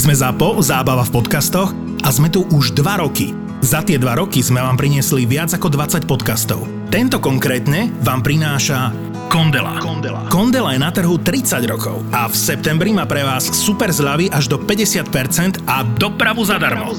sme ZAPO, zábava v podcastoch a sme tu už 2 roky. Za tie 2 roky sme vám priniesli viac ako 20 podcastov. Tento konkrétne vám prináša Kondela. Kondela. Kondela je na trhu 30 rokov a v septembri má pre vás super zľavy až do 50% a dopravu zadarmo.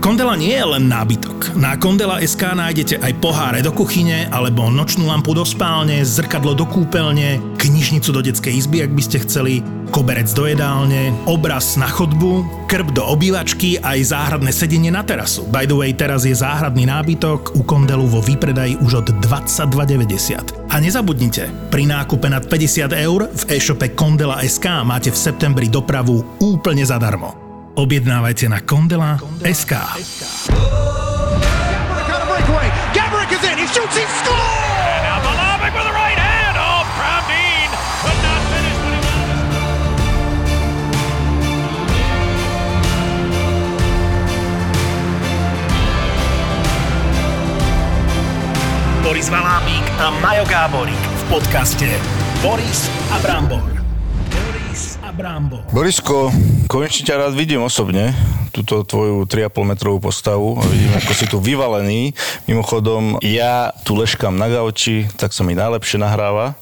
Kondela nie je len nábytok. Na Kondela SK nájdete aj poháre do kuchyne, alebo nočnú lampu do spálne, zrkadlo do kúpeľne, knižnicu do detskej izby, ak by ste chceli, koberec do jedálne, obraz na chodbu, krb do obývačky aj záhradné sedenie na terasu. By the way, teraz je záhradný nábytok u Kondelu vo výpredaji už od 22,90. A nezabudnite, pri nákupe nad 50 eur v e-shope Kondela.sk máte v septembri dopravu úplne zadarmo. Objednávajte na Kondela.sk. Gabrick Gáborík v podcaste Boris a Brambor. Boris a Brambor. Borisko, konečne ťa rád vidím osobne, túto tvoju 3,5 metrovú postavu a vidím, ako si tu vyvalený. Mimochodom, ja tu leškam na gauči, tak sa mi najlepšie nahráva.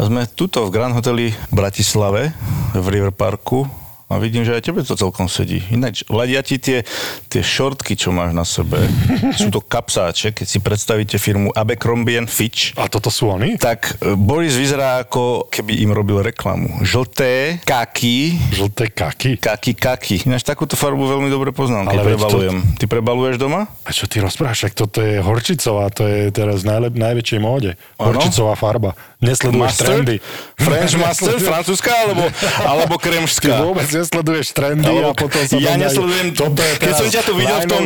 A sme tuto v Grand Hoteli Bratislave, v River Parku, a vidím, že aj tebe to celkom sedí. Ináč, ladia ti tie, tie šortky, čo máš na sebe. Sú to kapsáče, keď si predstavíte firmu Abercrombie Fitch. A toto sú oni? Tak e, Boris vyzerá ako keby im robil reklamu. Žlté, kaky, Žlté kaky? Kaky, kaky. Ináč takúto farbu veľmi dobre poznám, keď Ale veď prebalujem. Ty prebaluješ doma? A čo ty rozprávaš? Toto je horčicová, to je teraz najlep, najväčšej móde. Horčicová farba. Nesleduješ trendy. French mustard? Francúzska alebo, alebo Ty kremská? vôbec nesleduješ trendy a potom sa ja nesledujem, Toto je keď som ťa tu videl v tom,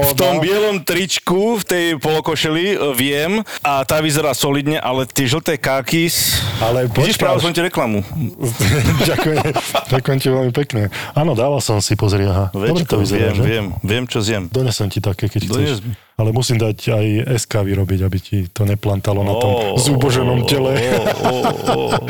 v tom bielom tričku, v tej polokošeli, e, viem, a tá vyzerá solidne, ale tie žlté kakis... Ale Vidíš, práve som ti reklamu. ďakujem, ďakujem ti veľmi pekne. Áno, dával som si, pozri, aha. Dobre to Večko, vyzerá, viem, že? viem, viem, čo zjem. Donesem ti také, keď Dones chceš. Ale musím dať aj SK vyrobiť, aby ti to neplantalo na tom zúboženom tele. ó.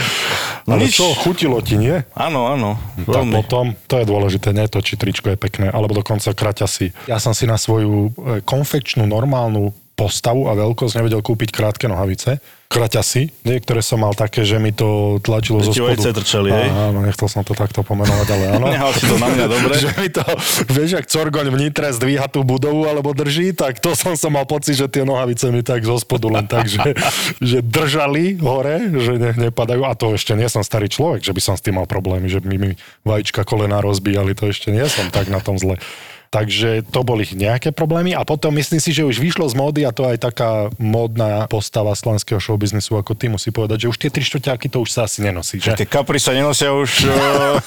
No Ale nič. čo, chutilo ti, nie? Áno, áno. Tak potom, to je dôležité, nie to, či tričko je pekné, alebo dokonca kraťasy. Ja som si na svoju e, konfekčnú, normálnu postavu a veľkosť nevedel kúpiť krátke nohavice. Kraťasy, niektoré som mal také, že mi to tlačilo zo spodu. trčali, hej? Áno, nechcel som to takto pomenovať, ale áno. Nehal si to na mňa, dobre? že mi to, vieš, ak Corgoň v Nitre zdvíha tú budovu alebo drží, tak to som sa mal pocit, že tie nohavice mi tak zo spodu len tak, že, že držali hore, že ne, nepadajú. A to ešte nie som starý človek, že by som s tým mal problémy, že by mi vajíčka kolena rozbíjali, to ešte nie som tak na tom zle. Takže to boli nejaké problémy a potom myslím si, že už vyšlo z módy a to aj taká módna postava slovenského showbiznisu ako ty musí povedať, že už tie tri štvrťáky to už sa asi nenosí. Že? Tie kapry sa nenosia už uh,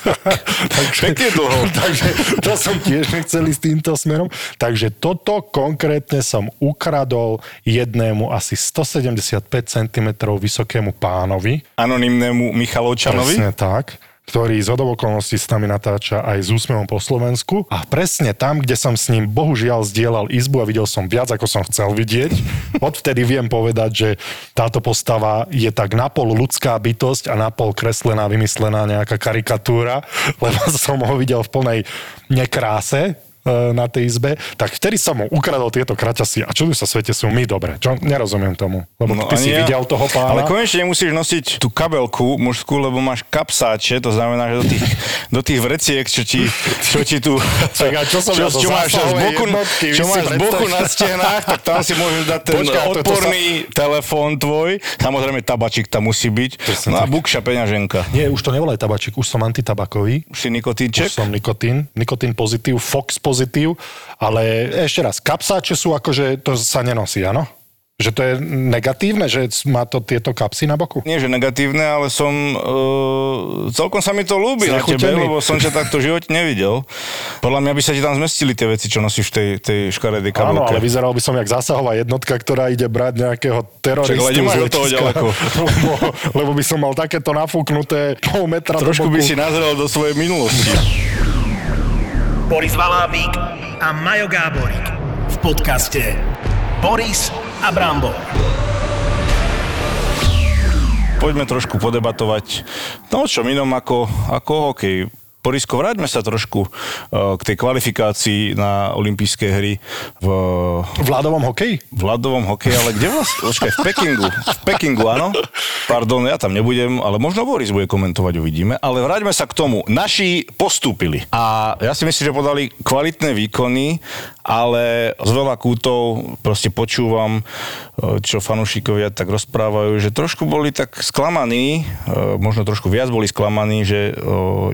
pekne dlho. Takže to som tiež nechcel ísť týmto smerom. Takže toto konkrétne som ukradol jednému asi 175 cm vysokému pánovi. Anonymnému Michalovčanovi. Presne tak ktorý z okolností s nami natáča aj s úsmevom po Slovensku. A presne tam, kde som s ním bohužiaľ zdieľal izbu a videl som viac, ako som chcel vidieť, odvtedy viem povedať, že táto postava je tak napol ľudská bytosť a napol kreslená, vymyslená nejaká karikatúra, lebo som ho videl v plnej nekráse, na tej izbe, tak vtedy som mu ukradol tieto kraťasy a tu sa svete sú my dobre. Čo nerozumiem tomu, lebo no, ty si ja. videl toho pána. Ale konečne nemusíš nosiť tú kabelku mužskú, lebo máš kapsáče, to znamená, že do tých, do tých vreciek, čo ti, čo ti tu... Čak, a čo som čo, ja, čo máš z boku, jednotky, čo máš z boku na stenách, tak tam si môžeš dať ten Počkaj, a to- to odporný telefón tvoj. Samozrejme, tabačik tam musí byť. No a bukša peňaženka. Nie, už to nevolaj tabačik, už som antitabakový. Už si Už nikotínček? som nikotín, nikotín pozitív, Fox pozitív, ale ešte raz, kapsáče sú akože, to sa nenosí, áno? Že to je negatívne, že má to tieto kapsy na boku? Nie, že negatívne, ale som... Uh, celkom sa mi to ľúbi na tebe, lebo som ťa takto v živote nevidel. Podľa mňa by sa ti tam zmestili tie veci, čo nosíš v tej, tej škaredej kabelke. Áno, ale vyzeral by som jak zásahová jednotka, ktorá ide brať nejakého teroristu Čak, ale toho ďaleko. lebo, lebo by som mal takéto nafúknuté pol metra Trošku by si nazrel do svojej minulosti. Boris Valábík a Majo Gáborík v podcaste Boris a Brambor. Poďme trošku podebatovať, no o čom inom ako, ako hokej. Borisko, vráťme sa trošku uh, k tej kvalifikácii na olympijské hry v... V ľadovom hokeji? V ľadovom hokeji, ale kde vlastne? Počkaj, v Pekingu. V Pekingu, áno. Pardon, ja tam nebudem, ale možno Boris bude komentovať, uvidíme. Ale vráťme sa k tomu. Naši postúpili. A ja si myslím, že podali kvalitné výkony, ale z veľa kútov proste počúvam, uh, čo fanúšikovia tak rozprávajú, že trošku boli tak sklamaní, uh, možno trošku viac boli sklamaní, že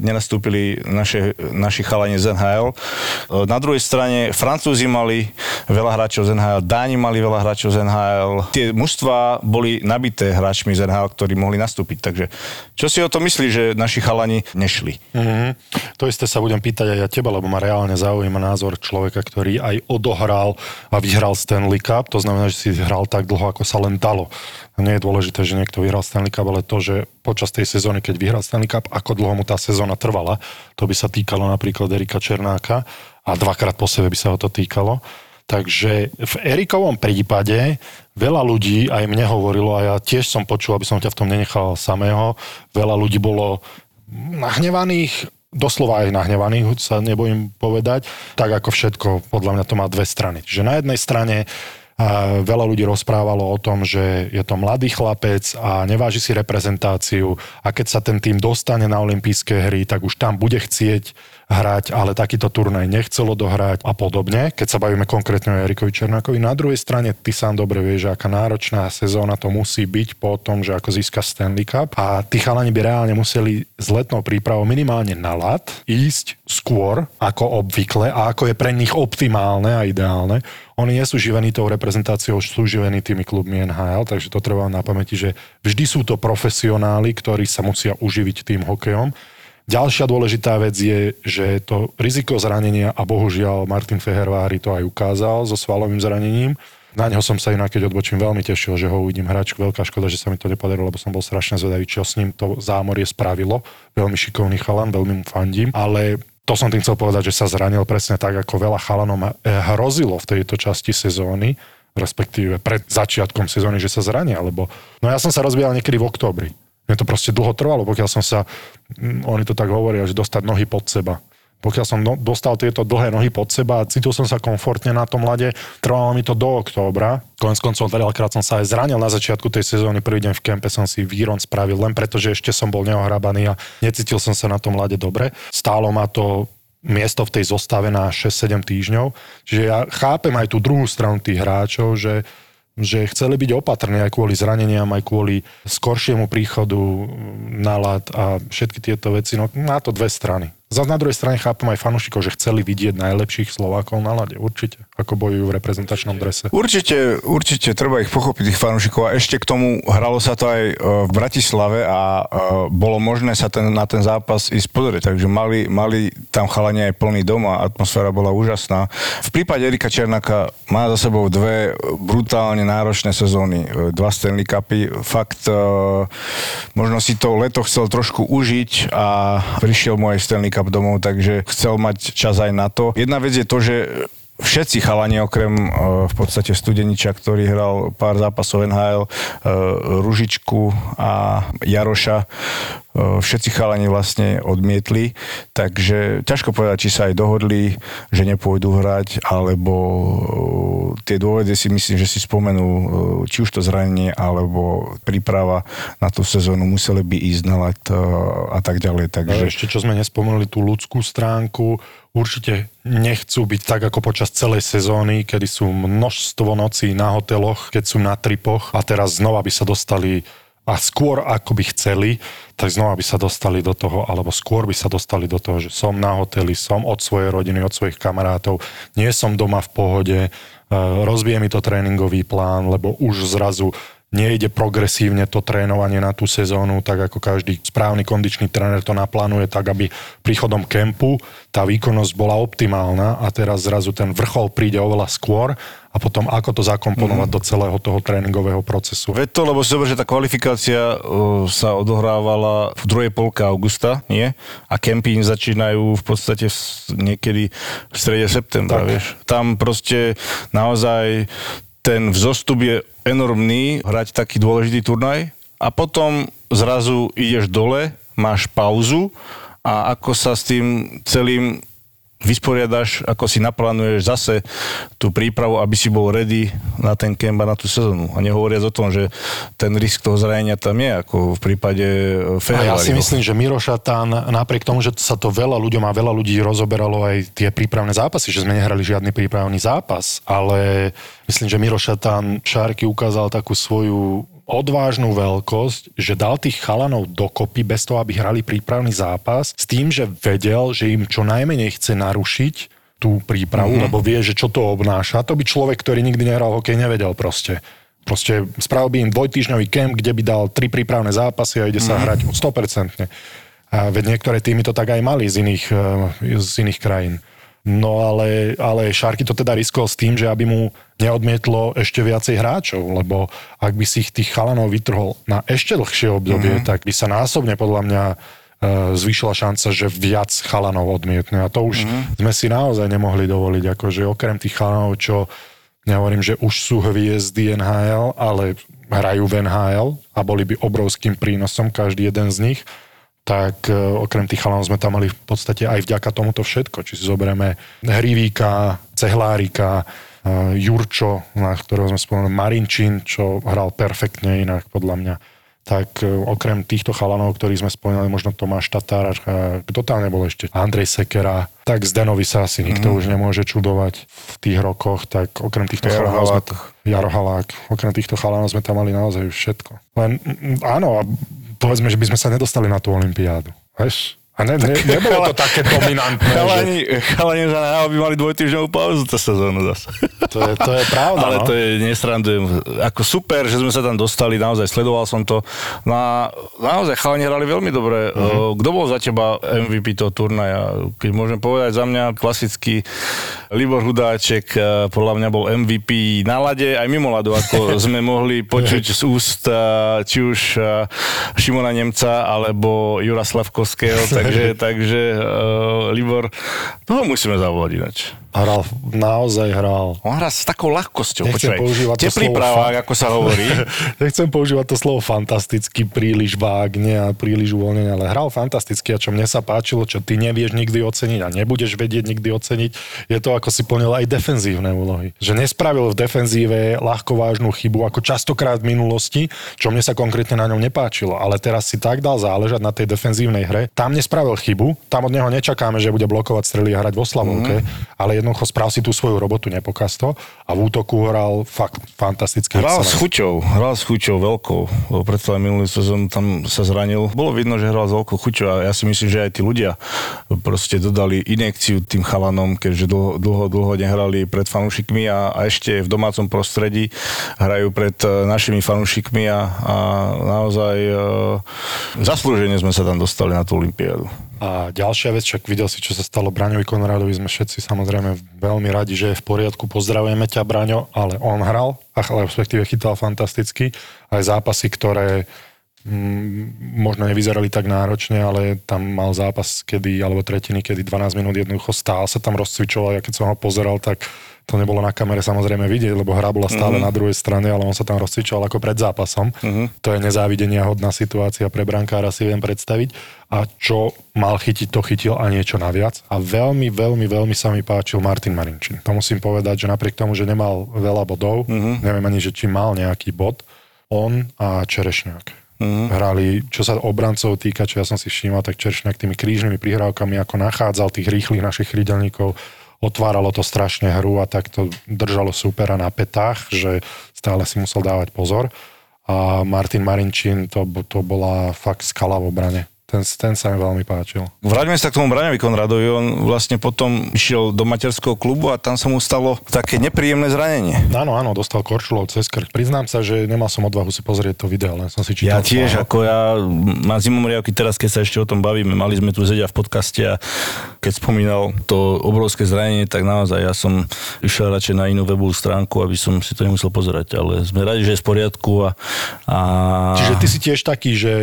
nenastúpili naše, naši chalani z NHL. Na druhej strane Francúzi mali veľa hráčov z NHL, Dáni mali veľa hráčov z NHL. Tie mužstva boli nabité hráčmi z NHL, ktorí mohli nastúpiť. Takže čo si o to myslí, že naši chalani nešli? Mm-hmm. To isté sa budem pýtať aj ja teba, lebo ma reálne zaujíma názor človeka, ktorý aj odohral a vyhral Stanley Cup. To znamená, že si hral tak dlho, ako sa len dalo. Nie je dôležité, že niekto vyhral Stanley Cup, ale to, že počas tej sezóny, keď vyhral Stanley Cup, ako dlho mu tá sezóna trvala, to by sa týkalo napríklad Erika Černáka a dvakrát po sebe by sa ho to týkalo. Takže v Erikovom prípade veľa ľudí aj mne hovorilo, a ja tiež som počul, aby som ťa v tom nenechal samého, veľa ľudí bolo nahnevaných, doslova aj nahnevaných, sa nebojím povedať, tak ako všetko, podľa mňa to má dve strany. Že na jednej strane veľa ľudí rozprávalo o tom, že je to mladý chlapec a neváži si reprezentáciu a keď sa ten tým dostane na olympijské hry, tak už tam bude chcieť hrať, ale takýto turnaj nechcelo dohrať a podobne, keď sa bavíme konkrétne o Erikovi Černákovi. Na druhej strane, ty sám dobre vieš, aká náročná sezóna to musí byť po tom, že ako získa Stanley Cup a tí chalani by reálne museli s letnou prípravou minimálne na lat ísť skôr ako obvykle a ako je pre nich optimálne a ideálne. Oni nie sú živení tou reprezentáciou, sú živení tými klubmi NHL, takže to treba na pamäti, že vždy sú to profesionáli, ktorí sa musia uživiť tým hokejom Ďalšia dôležitá vec je, že to riziko zranenia, a bohužiaľ Martin Fehervári to aj ukázal so svalovým zranením, na neho som sa inak, keď odbočím, veľmi tešil, že ho uvidím hrať. Veľká škoda, že sa mi to nepodarilo, lebo som bol strašne zvedavý, čo s ním to zámorie spravilo. Veľmi šikovný chalan, veľmi mu fandím. Ale to som tým chcel povedať, že sa zranil presne tak, ako veľa chalanom hrozilo v tejto časti sezóny, respektíve pred začiatkom sezóny, že sa zrania. Lebo no ja som sa rozbíjal niekedy v októbri. Mne to proste dlho trvalo, pokiaľ som sa, mm, oni to tak hovoria, že dostať nohy pod seba. Pokiaľ som no, dostal tieto dlhé nohy pod seba a cítil som sa komfortne na tom lade, trvalo mi to do októbra. Konec koncov veľakrát som sa aj zranil na začiatku tej sezóny, prvý deň v kempe som si výron spravil, len preto, že ešte som bol neohrabaný a necítil som sa na tom lade dobre. Stálo ma to miesto v tej zostave na 6-7 týždňov. Čiže ja chápem aj tú druhú stranu tých hráčov, že že chceli byť opatrní aj kvôli zraneniam, aj kvôli skoršiemu príchodu nálad a všetky tieto veci. No má to dve strany. Zas na druhej strane chápem aj fanúšikov, že chceli vidieť najlepších Slovákov na lade. Určite. Ako bojujú v reprezentačnom drese. Určite, určite. Treba ich pochopiť, tých fanúšikov. A ešte k tomu hralo sa to aj e, v Bratislave a e, bolo možné sa ten, na ten zápas ísť pozrieť. Takže mali, mali tam chalania aj plný dom a atmosféra bola úžasná. V prípade Erika Černáka má za sebou dve brutálne náročné sezóny. E, dva Stanley Cupy. Fakt, možno si to leto chcel trošku užiť a prišiel mu aj Stanley Cup domov, takže chcel mať čas aj na to. Jedna vec je to, že všetci chalani, okrem uh, v podstate Studeniča, ktorý hral pár zápasov NHL, uh, Ružičku a Jaroša, všetci chalani vlastne odmietli, takže ťažko povedať, či sa aj dohodli, že nepôjdu hrať, alebo tie dôvody si myslím, že si spomenú, či už to zranenie, alebo príprava na tú sezónu museli by ísť na let a tak ďalej. Takže... Ešte čo sme nespomenuli, tú ľudskú stránku, určite nechcú byť tak ako počas celej sezóny, kedy sú množstvo nocí na hoteloch, keď sú na tripoch a teraz znova by sa dostali a skôr ako by chceli, tak znova by sa dostali do toho, alebo skôr by sa dostali do toho, že som na hoteli, som od svojej rodiny, od svojich kamarátov, nie som doma v pohode, e, rozbije mi to tréningový plán, lebo už zrazu nejde progresívne to trénovanie na tú sezónu, tak ako každý správny kondičný tréner to naplánuje tak, aby príchodom kempu tá výkonnosť bola optimálna a teraz zrazu ten vrchol príde oveľa skôr a potom ako to zakomponovať mm. do celého toho tréningového procesu. Veď to, lebo si že tá kvalifikácia uh, sa odohrávala v druhej polke augusta, nie? A kempy začínajú v podstate niekedy v strede septembra, tak. vieš. Tam proste naozaj ten vzostup je enormný, hrať taký dôležitý turnaj a potom zrazu ideš dole, máš pauzu a ako sa s tým celým vysporiadaš, ako si naplánuješ zase tú prípravu, aby si bol ready na ten kemba, na tú sezónu. A nehovoriac o tom, že ten risk toho zranenia tam je, ako v prípade Fehervariho. A ja si myslím, že Miro Šatán, napriek tomu, že sa to veľa ľuďom a veľa ľudí rozoberalo aj tie prípravné zápasy, že sme nehrali žiadny prípravný zápas, ale myslím, že Miro Šatán Šárky ukázal takú svoju odvážnu veľkosť, že dal tých chalanov dokopy bez toho, aby hrali prípravný zápas, s tým, že vedel, že im čo najmenej chce narušiť tú prípravu, mm-hmm. lebo vie, že čo to obnáša. To by človek, ktorý nikdy nehral hokej, nevedel proste. Proste spravil by im dvojtýždňový kemp, kde by dal tri prípravné zápasy a ide sa mm-hmm. hrať 100%. A veď niektoré týmy to tak aj mali z iných, eh, z iných krajín. No ale, ale Šarky to teda riskol s tým, že aby mu neodmietlo ešte viacej hráčov, lebo ak by si ich tých chalanov vytrhol na ešte dlhšie obdobie, mm-hmm. tak by sa násobne podľa mňa e, zvýšila šanca, že viac chalanov odmietne. A to už mm-hmm. sme si naozaj nemohli dovoliť, akože okrem tých chalanov, čo nehovorím, že už sú hviezdy NHL, ale hrajú v NHL a boli by obrovským prínosom každý jeden z nich, tak e, okrem tých chalanov sme tam mali v podstate aj vďaka tomuto všetko. Či si zoberieme Hrivíka, Cehlárika, e, Jurčo, na ktorého sme spomenuli, Marinčín, čo hral perfektne inak podľa mňa. Tak e, okrem týchto chalanov, ktorých sme spomínali, možno Tomáš Tatár, kto tam nebol ešte, Andrej Sekera, tak Zdenovi sa asi nikto mm. už nemôže čudovať v tých rokoch, tak okrem týchto Jaro chalanov Halák. Jaro Halák, okrem týchto chalanov sme tam mali naozaj všetko. Len áno, a povedzme, že by sme sa nedostali na tú olympiádu. Vieš? A ne, ne, nebolo to také dominantné. Chalani, že... chalani za NHL by mali dvojtýždňovú pauzu tú sezónu zase. To je, to je pravda. Ale no? to je, nesrandujem. Ako super, že sme sa tam dostali, naozaj sledoval som to. Na, naozaj chalani hrali veľmi dobre. Uh-huh. Kto bol za teba MVP toho turnaja? Keď môžem povedať za mňa, klasický Libor Hudáček eh, podľa mňa bol MVP na lade, aj mimo ladu, ako sme mohli počuť z úst eh, či už eh, Šimona Nemca alebo Jura Slavkovského, takže, takže uh, Libor, toho musíme zavolať ináč. Hral, naozaj hral. On hrá s takou ľahkosťou. Nechcem Počúvaj, používať to slovo pravák, ako sa hovorí. Nechcem používať to slovo fantasticky, príliš vágne a príliš uvoľnene, ale hral fantasticky a čo mne sa páčilo, čo ty nevieš nikdy oceniť a nebudeš vedieť nikdy oceniť, je to, ako si plnil aj defenzívne úlohy. Že nespravil v defenzíve ľahko vážnu chybu, ako častokrát v minulosti, čo mne sa konkrétne na ňom nepáčilo, ale teraz si tak dal záležať na tej defenzívnej hre. Tam nespravil chybu, tam od neho nečakáme, že bude blokovať strely a hrať vo Slavovke, mm. ale jednoducho spravil si tú svoju robotu, nepokaz to a v útoku hral fakt fantasticky. Hral s chuťou, hral s chuťou veľkou. Lebo predsa minulý sezón tam sa zranil. Bolo vidno, že hral s veľkou chuťou a ja si myslím, že aj tí ľudia proste dodali inekciu tým chalanom, keďže dlho, dlho, dlho nehrali pred fanúšikmi a, a ešte v domácom prostredí hrajú pred e, našimi fanúšikmi a, a naozaj e, zaslúžene sme sa tam dostali na tú olympiádu. A ďalšia vec, však videl si, čo sa stalo Braňovi Konradovi, sme všetci samozrejme veľmi radi, že je v poriadku, pozdravujeme ťa Braňo, ale on hral, ale respektíve chytal fantasticky, aj zápasy, ktoré mm, možno nevyzerali tak náročne, ale tam mal zápas, kedy, alebo tretiny, kedy 12 minút jednoducho. Stál sa tam rozcvičoval, ja keď som ho pozeral, tak to nebolo na kamere samozrejme vidieť, lebo hra bola stále mm-hmm. na druhej strane, ale on sa tam rozcvičoval ako pred zápasom. Mm-hmm. To je nezávidenia hodná situácia pre brankára, si viem predstaviť. A čo mal chytiť, to chytil a niečo naviac. A veľmi, veľmi, veľmi sa mi páčil Martin Marinčin. To musím povedať, že napriek tomu, že nemal veľa bodov, mm-hmm. neviem ani, že či mal nejaký bod, on a Čerešňák. Mm-hmm. Hrali, čo sa obrancov týka, čo ja som si všímal, tak Čerešňák tými krížnymi prihrávkami, ako nachádzal tých rýchlych našich chrídelníkov, otváralo to strašne hru a tak to držalo supera na petách, že stále si musel dávať pozor. A Martin Marinčín, to, to bola fakt skala v obrane. Ten, ten sa mi veľmi páčil. Vráťme sa k tomu Braňovi Konradovi. On vlastne potom išiel do materského klubu a tam sa mu stalo také nepríjemné zranenie. Áno, áno, dostal korčulov cez krk. Priznám sa, že nemal som odvahu si pozrieť to video, len som si Ja čítal. tiež, článok. ako ja na zimomriavky teraz, keď sa ešte o tom bavíme, mali sme tu Zeďa v podcaste a keď spomínal to obrovské zranenie, tak naozaj ja som išiel radšej na inú webovú stránku, aby som si to nemusel pozerať, ale sme radi, že je v poriadku a, a Čiže ty si tiež taký, že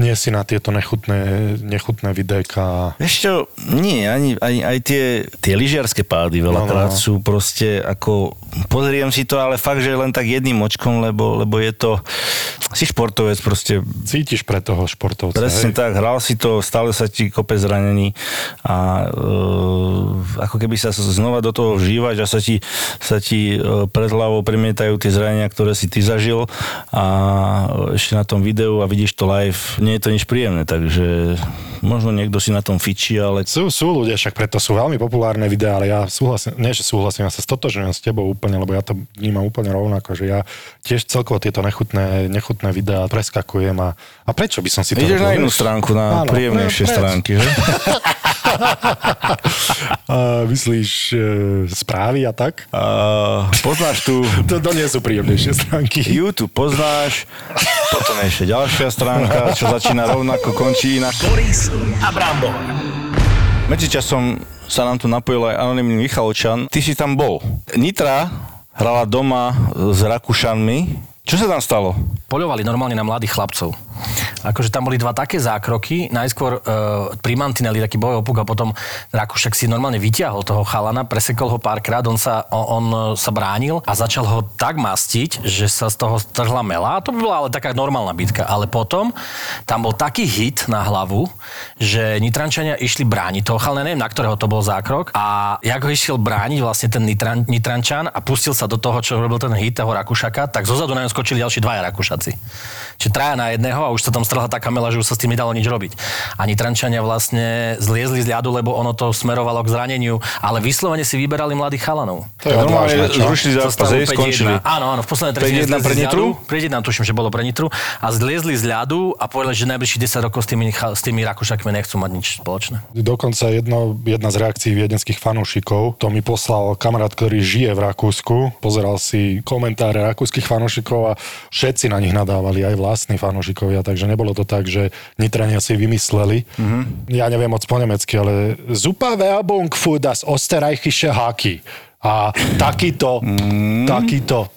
nie si na tieto nechutné, nechutné videjka. Čo, nie, ani, ani aj tie, tie lyžiarske pády veľakrát No, no. sú proste ako, pozriem si to, ale fakt, že len tak jedným očkom, lebo, lebo je to, si športovec proste, Cítiš pre toho športovca. presne hej? tak, hral si to, stále sa ti kope zranení a e, ako keby sa znova do toho vžívaš a sa ti, sa ti e, pred hlavou premietajú tie zranenia, ktoré si ty zažil a ešte na tom videu a vidíš to live, nie je to nič príjemné, takže možno niekto si na tom fičí, ale Sú, sú ľudia, však preto sú veľmi populárne videá, ale ja súhlasím, nie že súhlasím, ja sa stotožňujem s tebou úplne, lebo ja to vnímam úplne rovnako, že ja tiež celkovo tieto nechutné, nechutné videá preskakujem a, a prečo by som si to ideš na inú stránku, na Áno, príjemnejšie pre- stránky, že? A myslíš e, správy a tak? A poznáš tu To, to nie sú príjemnejšie stránky. YouTube, poznáš, potom je ešte ďalšia stránka, čo začína rovnako, končí inak. Boris a Brambor. Medzičasom sa nám tu napojil aj anonimný Michalovčan. Ty si tam bol. Nitra hrala doma s Rakúšanmi. Čo sa tam stalo? poľovali normálne na mladých chlapcov. Akože tam boli dva také zákroky, najskôr uh, pri Mantinelli taký bojov puk a potom Rakušek si normálne vyťahol toho chalana, presekol ho párkrát, on sa, on, on sa bránil a začal ho tak mastiť, že sa z toho strhla mela. A to by bola ale taká normálna bitka. Ale potom tam bol taký hit na hlavu, že Nitrančania išli brániť toho chalana, neviem na ktorého to bol zákrok a jak ho išiel brániť vlastne ten Nitran, Nitrančan a pustil sa do toho, čo robil ten hit toho Rakušaka, tak zozadu na ňom skočili ďalší dvaja Rakušaci. Čiže traja na jedného a už sa tam strhla taká mela, že už sa s tým nedalo nič robiť. A Nitrančania vlastne zliezli z ľadu, lebo ono to smerovalo k zraneniu, ale vyslovene si vyberali mladých chalanov. To je Normálne zrušili zápas, stavu hej, 5-1. skončili. Áno, áno, v poslednej tretine 5-1 zliezli pre Nitru? Pre Nitru, tuším, že bolo pre Nitru. A zliezli z ľadu a povedali, že najbližších 10 rokov s tými, s tými Rakušakmi nechcú mať nič spoločné. Dokonca jedno, jedna z reakcií viedenských fanúšikov, to mi poslal kamarát, ktorý žije v Rakúsku, pozeral si komentáre rakúskych fanúšikov a všetci na nich nadávali, aj vlastní fanúšikovia, takže nebolo to tak, že Nitrania si vymysleli. Mm-hmm. Ja neviem moc po nemecky, ale Zupa Werbung für das Österreichische Hockey. A takýto, mm. takýto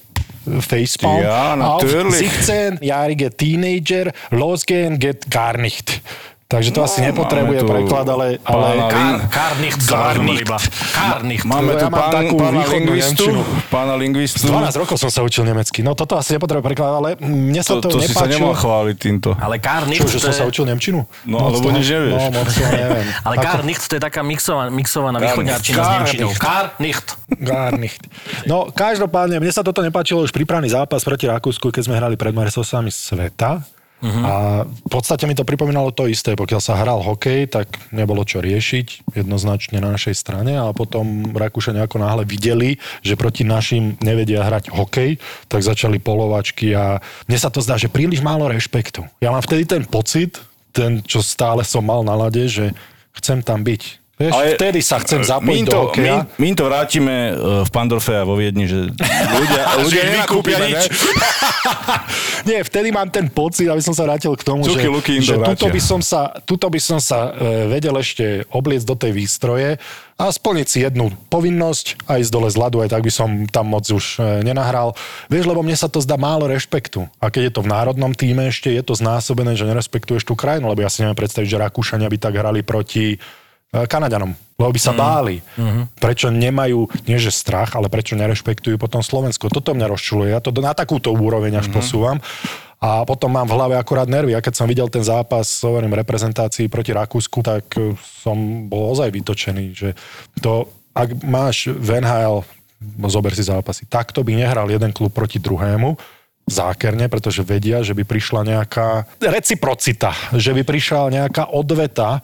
Facepalm. Ja, Auf natürlich. 17-jährige Teenager losgehen geht gar nicht. Takže to asi nepotrebuje preklad, ale, ale Lin- Kár, Karnicht sa Karnicht. rozumel iba. Karnicht. Máme tu pán, takú pána lingvistu. nemčinu. Pána lingvistu. 12 rokov som sa učil nemecky. No toto asi nepotrebuje preklad, ale mne sa To, to, to si sa nepáčilo. nemal chváliť týmto. Ale Karnicht, Čo, že to som sa učil nemčinu? No, Moc alebo nič nevieš. No, moc toho neviem. Ale Karnicht to je taká mixovaná, mixovaná východňarčina s Nemčinou. Karnicht. Garnicht. No, každopádne, mne sa toto nepáčilo už prípravný zápas proti Rakúsku, keď sme hrali pred majstrovstvami sveta. Uh-huh. A v podstate mi to pripomínalo to isté. Pokiaľ sa hral hokej, tak nebolo čo riešiť jednoznačne na našej strane a potom Rakúšania ako náhle videli, že proti našim nevedia hrať hokej, tak začali polovačky a mne sa to zdá, že príliš málo rešpektu. Ja mám vtedy ten pocit, ten, čo stále som mal na lade, že chcem tam byť. Vieš, Ale, vtedy sa chcem zapojiť my do to, hokeja. My, my to vrátime e, v Pandorfe a vo Viedni, že ľudia, ľudia nenakúpia nič. Nie, vtedy mám ten pocit, aby som sa vrátil k tomu, Čuky, že, luky to že tuto, by som sa, tuto by som sa e, vedel ešte obliecť do tej výstroje a splniť si jednu povinnosť a ísť dole z ľadu, aj tak by som tam moc už e, nenahral. Vieš, lebo mne sa to zdá málo rešpektu. A keď je to v národnom týme ešte, je to znásobené, že nerespektuješ tú krajinu, lebo ja si neviem predstaviť, že Rakúšania by tak hrali proti e, Kanaďanom, lebo by sa báli. Prečo nemajú, nie že strach, ale prečo nerešpektujú potom Slovensko. Toto mňa rozčuluje. Ja to na takúto úroveň až posúvam. A potom mám v hlave akurát nervy. A keď som videl ten zápas, hovorím, reprezentácii proti Rakúsku, tak e, som bol ozaj vytočený, že to, ak máš v NHL, zober si zápasy, takto by nehral jeden klub proti druhému, zákerne, pretože vedia, že by prišla nejaká reciprocita, že by prišla nejaká odveta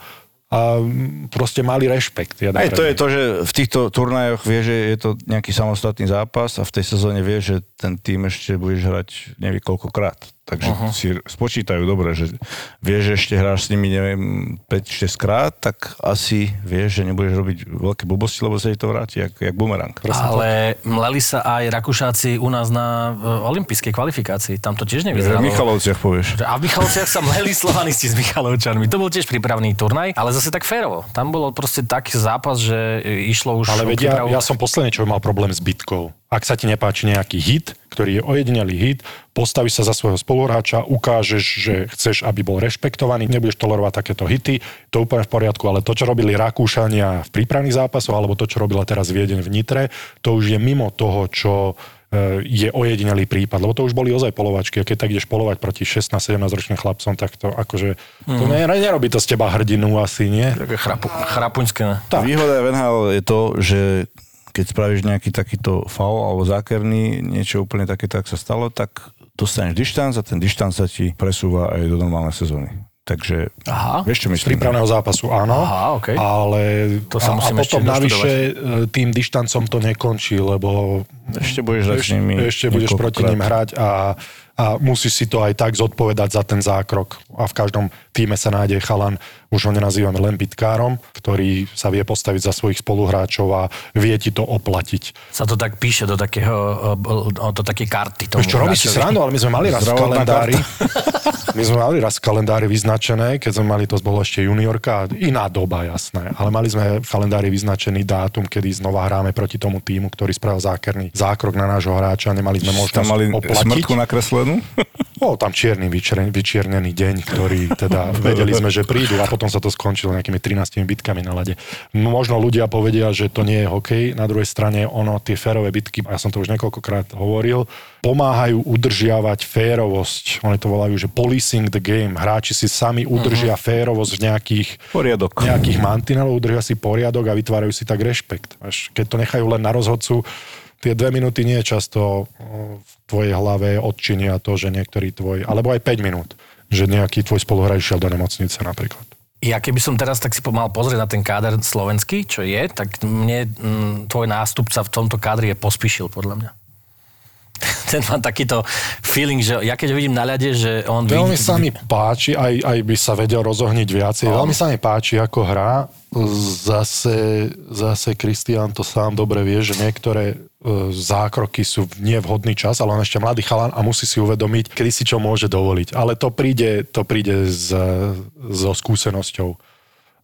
a mm, proste mali rešpekt. jeden Aj to je to, že v týchto turnajoch vie, že je to nejaký samostatný zápas a v tej sezóne vie, že ten tým ešte budeš hrať nevie koľkokrát. Takže uh-huh. si spočítajú dobre, že vieš, že ešte hráš s nimi, neviem, 5-6 krát, tak asi vieš, že nebudeš robiť veľké blbosti, lebo sa ti to vráti, jak, jak bumerang. Ale mleli sa aj Rakúšáci u nás na e, olympijskej kvalifikácii. Tam to tiež V nevyzeralo. Michalovciach povieš. A v Michalovciach sa mleli slovanisti s Michalovčanmi. To bol tiež prípravný turnaj, ale zase tak férovo. Tam bolo proste taký zápas, že e, išlo už... Ale vedia, prípravu. ja som posledný, čo mal problém s bitkou. Ak sa ti nepáči nejaký hit, ktorý je ojedinelý hit, postavíš sa za svojho spoluhráča, ukážeš, že chceš, aby bol rešpektovaný, nebudeš tolerovať takéto hity, to je úplne v poriadku, ale to, čo robili Rakúšania v prípravných zápasoch, alebo to, čo robila teraz Viedeň v Nitre, to už je mimo toho, čo e, je ojedinelý prípad, lebo to už boli ozaj polovačky a keď tak ideš polovať proti 16-17 ročným chlapcom, tak to akože, to Mhm. ne, nerobí to z teba hrdinu asi, nie? Také chrapu, chrapuňské. ne? Tak. Výhoda NHL je to, že keď spravíš nejaký takýto faul alebo zákerný, niečo úplne takéto, ak sa stalo, tak dostaneš dištanc a ten dištanc sa ti presúva aj do normálnej sezóny. Takže, Aha. vieš čo Z myslím? prípravného zápasu áno, Aha, okej. ale To sa a, a potom navyše e, tým dištancom to nekončí, lebo Ešte budeš ešte, nimi ešte budeš proti ním hrať a, a musíš si to aj tak zodpovedať za ten zákrok. A v každom týme sa nájde chalan, už ho nenazývame len bitkárom, ktorý sa vie postaviť za svojich spoluhráčov a vie ti to oplatiť. Sa to tak píše do takého, o, o, do také karty. Tomu Vieš čo, robíš si srandu, ale my sme mali raz v kalendári. My sme mali raz v kalendári vyznačené, keď sme mali, to bolo ešte juniorka, iná doba, jasné. Ale mali sme v kalendári vyznačený dátum, kedy znova hráme proti tomu týmu, ktorý spravil zákerný zákrok na nášho hráča. Nemali sme možnosť mali oplatiť. smrtku nakreslenú? Bol tam čierny vyčer- vyčiernený deň, ktorý teda vedeli sme, že prídu a potom sa to skončilo nejakými 13 bitkami na lade. No, Možno ľudia povedia, že to nie je hokej, na druhej strane ono, tie férové bitky, ja som to už niekoľkokrát hovoril, pomáhajú udržiavať férovosť. Oni to volajú, že policing the game. Hráči si sami udržia uh-huh. férovosť v nejakých Poriadok. nejakých mantinelov, udržia si poriadok a vytvárajú si tak rešpekt. Až keď to nechajú len na rozhodcu, tie dve minúty nie často v tvojej hlave odčinia to, že niektorý tvoj, alebo aj 5 minút, že nejaký tvoj spoluhráč šiel do nemocnice napríklad. Ja keby som teraz tak si mal pozrieť na ten káder slovenský, čo je, tak mne mm, tvoj nástupca v tomto kádri je pospíšil, podľa mňa. Ten má takýto feeling, že ja keď ho vidím na ľade, že on... Veľmi vidí- sa mi páči, aj, aj by sa vedel rozohniť viacej. Veľmi sa mi páči, ako hrá. Zase, zase Kristián to sám dobre vie, že niektoré zákroky sú v nevhodný čas, ale on ešte mladý chalan a musí si uvedomiť, kedy si čo môže dovoliť. Ale to príde, to príde s, so skúsenosťou.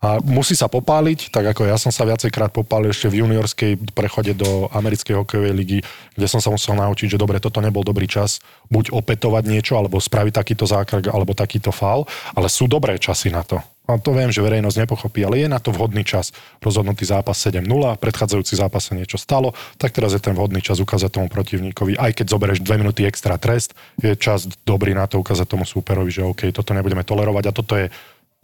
A musí sa popáliť, tak ako ja som sa viacejkrát popálil ešte v juniorskej prechode do americkej hokejovej ligy, kde som sa musel naučiť, že dobre, toto nebol dobrý čas, buď opätovať niečo, alebo spraviť takýto zákrok, alebo takýto faul, ale sú dobré časy na to. A to viem, že verejnosť nepochopí, ale je na to vhodný čas. Rozhodnutý zápas 7-0, predchádzajúci zápas sa niečo stalo, tak teraz je ten vhodný čas ukázať tomu protivníkovi. Aj keď zoberieš 2 minúty extra trest, je čas dobrý na to ukázať tomu súperovi, že OK, toto nebudeme tolerovať a toto je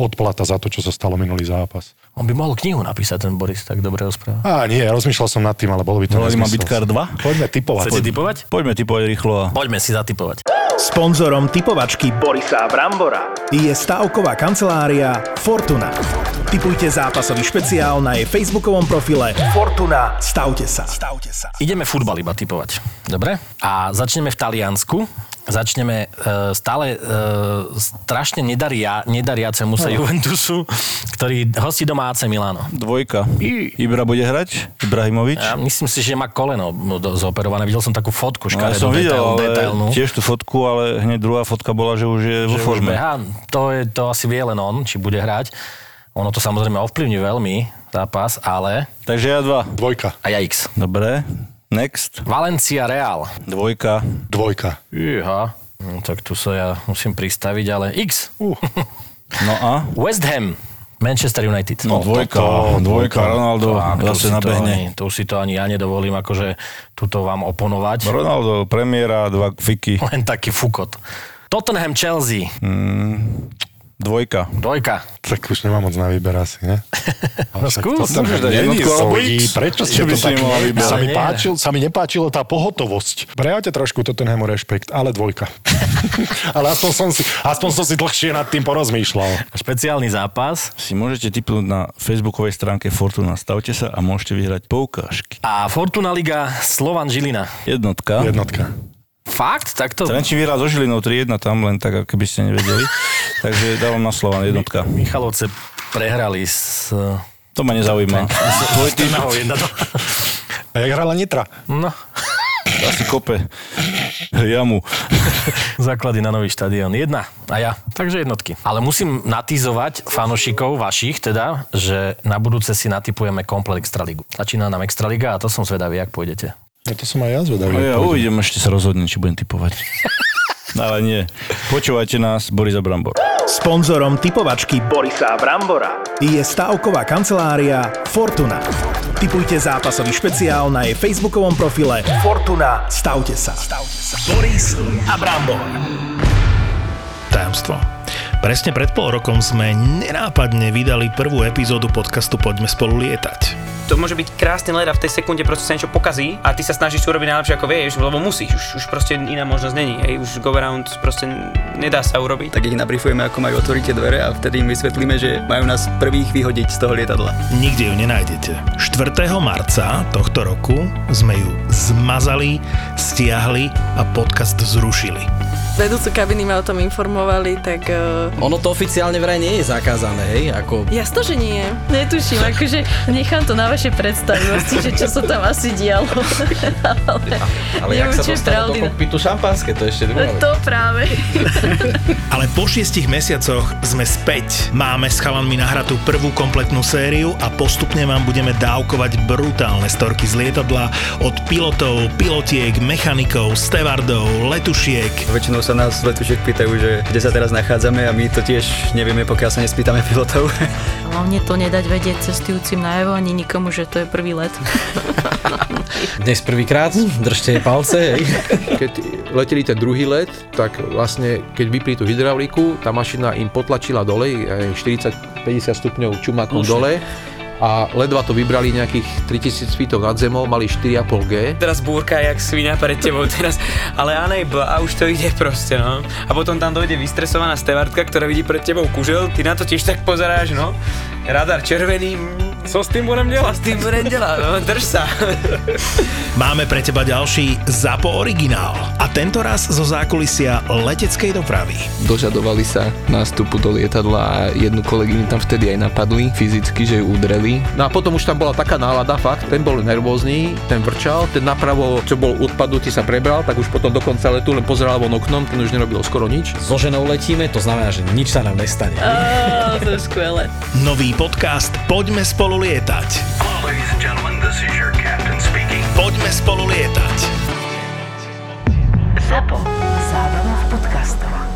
odplata za to, čo sa stalo minulý zápas. On by mohol knihu napísať, ten Boris, tak dobre rozpráva. Á, nie, rozmýšľal som nad tým, ale bolo by to Volali ma nezmysel. Bitkár 2? Poďme typovať. Chcete typovať? Poďme typovať rýchlo a Poďme si zatypovať. Sponzorom typovačky Borisa Brambora je stavková kancelária Fortuna. Typujte zápasový špeciál na jej facebookovom profile Fortuna. Stavte sa. Stavte sa. Ideme futbal iba typovať. Dobre? A začneme v Taliansku. Začneme uh, stále uh, strašne nedaria, nedariacemu sa Juventusu, ktorý hostí doma AC Milano. dvojka. Ibra bude hrať? Ibrahimovič? Ja myslím si, že má koleno zoperované. Videl som takú fotku No, ja som videl, detail, ale detailnú. tiež tú fotku, ale hneď druhá fotka bola, že už je vo že už forme. To, je, to asi vie len on, či bude hrať. Ono to samozrejme ovplyvní veľmi zápas, ale... Takže ja dva. Dvojka. A ja X. Dobre. Next. Valencia Real. Dvojka. Dvojka. Iha. No, tak tu sa ja musím pristaviť, ale X. Uh. No a? West Ham. Manchester United. No, dvojka. toto, dvojka. Ronaldo Tak, tu zase si to nabehne. ani- Tu si to ani ja nedovolím, akože tuto vám oponovať. Ronaldo, premiéra, dva fiky. Len taký fukot. Tottenham Chelsea. Dvojka. Dvojka. Tak už nemám moc na výber asi, ne? No skús. Môžeš dať jednotku alebo. X. Prečo ste to tak... Sa mi, Ale nie. páčil, sa mi nepáčila tá pohotovosť. Prejavte trošku Tottenhamu rešpekt, ale dvojka. ale aspoň som, si, aspoň som si dlhšie nad tým porozmýšľal. Špeciálny zápas. Si môžete tipnúť na facebookovej stránke Fortuna. Stavte sa a môžete vyhrať poukážky. A Fortuna Liga Slovan Žilina. Jednotka. Jednotka. Fakt? Tak to... Trenčín vyhral so Žilinou 3-1 tam, len tak, keby ste nevedeli. Takže dávam na Slovan jednotka. Michalovce prehrali s... To ma nezaujíma. Tvoj tým Trnavou 1 A jak hrala Nitra? No, asi kope jamu. základy na nový štadión. Jedna a ja. Takže jednotky. Ale musím natýzovať fanošikov vašich, teda, že na budúce si natypujeme komplet Extraligu. Začína nám Extraliga a to som zvedavý, jak pôjdete. No to som aj ja zvedavý. No ja uvidím, ešte sa rozhodnem, či budem typovať. Ale nie. Počúvajte nás, Boris a Brambor. Sponzorom typovačky Borisa Brambora je stavková kancelária Fortuna. Typujte zápasový špeciál na jej facebookovom profile Fortuna. Stavte sa. Boris a Brambor. Tajomstvo. Presne pred pol rokom sme nenápadne vydali prvú epizódu podcastu Poďme spolu lietať. To môže byť krásny let a v tej sekunde proste sa niečo pokazí a ty sa snažíš to urobiť najlepšie ako vieš, lebo musíš, už, už proste iná možnosť není, hej, už go around proste nedá sa urobiť. tak ich nabrifujeme, ako majú otvoriť tie dvere a vtedy im vysvetlíme, že majú nás prvých vyhodiť z toho lietadla. Nikde ju nenájdete. 4. marca tohto roku sme ju zmazali, stiahli a podcast zrušili. Vedúcu kabiny ma o tom informovali, tak... Uh, Ono to oficiálne vraj nie je zakázané, hej? Ako... jasno, že nie. Netuším, akože nechám to na vaše predstavivosti, že čo sa tam asi dialo. ale Ale jak sa dostalo do kokpitu šampanské, to ešte druhá. To práve. Ale po šiestich mesiacoch sme späť. Máme s chalanmi nahratú prvú kompletnú sériu a postupne vám budeme dávkovať brutálne storky z lietadla od pilotov, pilotiek, mechanikov, stevardov, letušiek. Väčšinou sa nás letušiek pýtajú, že kde sa teraz nachádzame a my to tiež nevieme, pokiaľ sa nespýtame pilotov. Hlavne to nedať vedieť cestujúcim najavo ani nikomu, že to je prvý let. Dnes prvýkrát, držte palce, hej? Keď leteli ten druhý let, tak vlastne keď vypli tú hydrauliku, tá mašina im potlačila dole, aj 40-50 stupňov čumakom dole a ledva to vybrali nejakých 3000 feetov nad zemou, mali 4,5G. Teraz búrka jak svinia pred tebou teraz, ale unable a už to ide proste, no. A potom tam dojde vystresovaná stevardka, ktorá vidí pred tebou kužel, ty na to tiež tak pozeráš, no. Radar červený, mm, co s tým budem delať? S tým budem delať, no, drž sa. Máme pre teba ďalší ZAPO originál a tento raz zo zákulisia leteckej dopravy. Dožadovali sa nástupu do lietadla a jednu kolegyňu tam vtedy aj napadli fyzicky, že ju udreli. No a potom už tam bola taká nálada, fakt, ten bol nervózny, ten vrčal, ten napravo, čo bol odpadnutý, sa prebral, tak už potom do konca letu len pozeral von oknom, ten už nerobil skoro nič. So ženou letíme, to znamená, že nič sa nám nestane. Oh, to je skvelé. Nový podcast Poďme spolu lietať. Poďme spolu lietať. Zapo. Zábrná v podcastovách.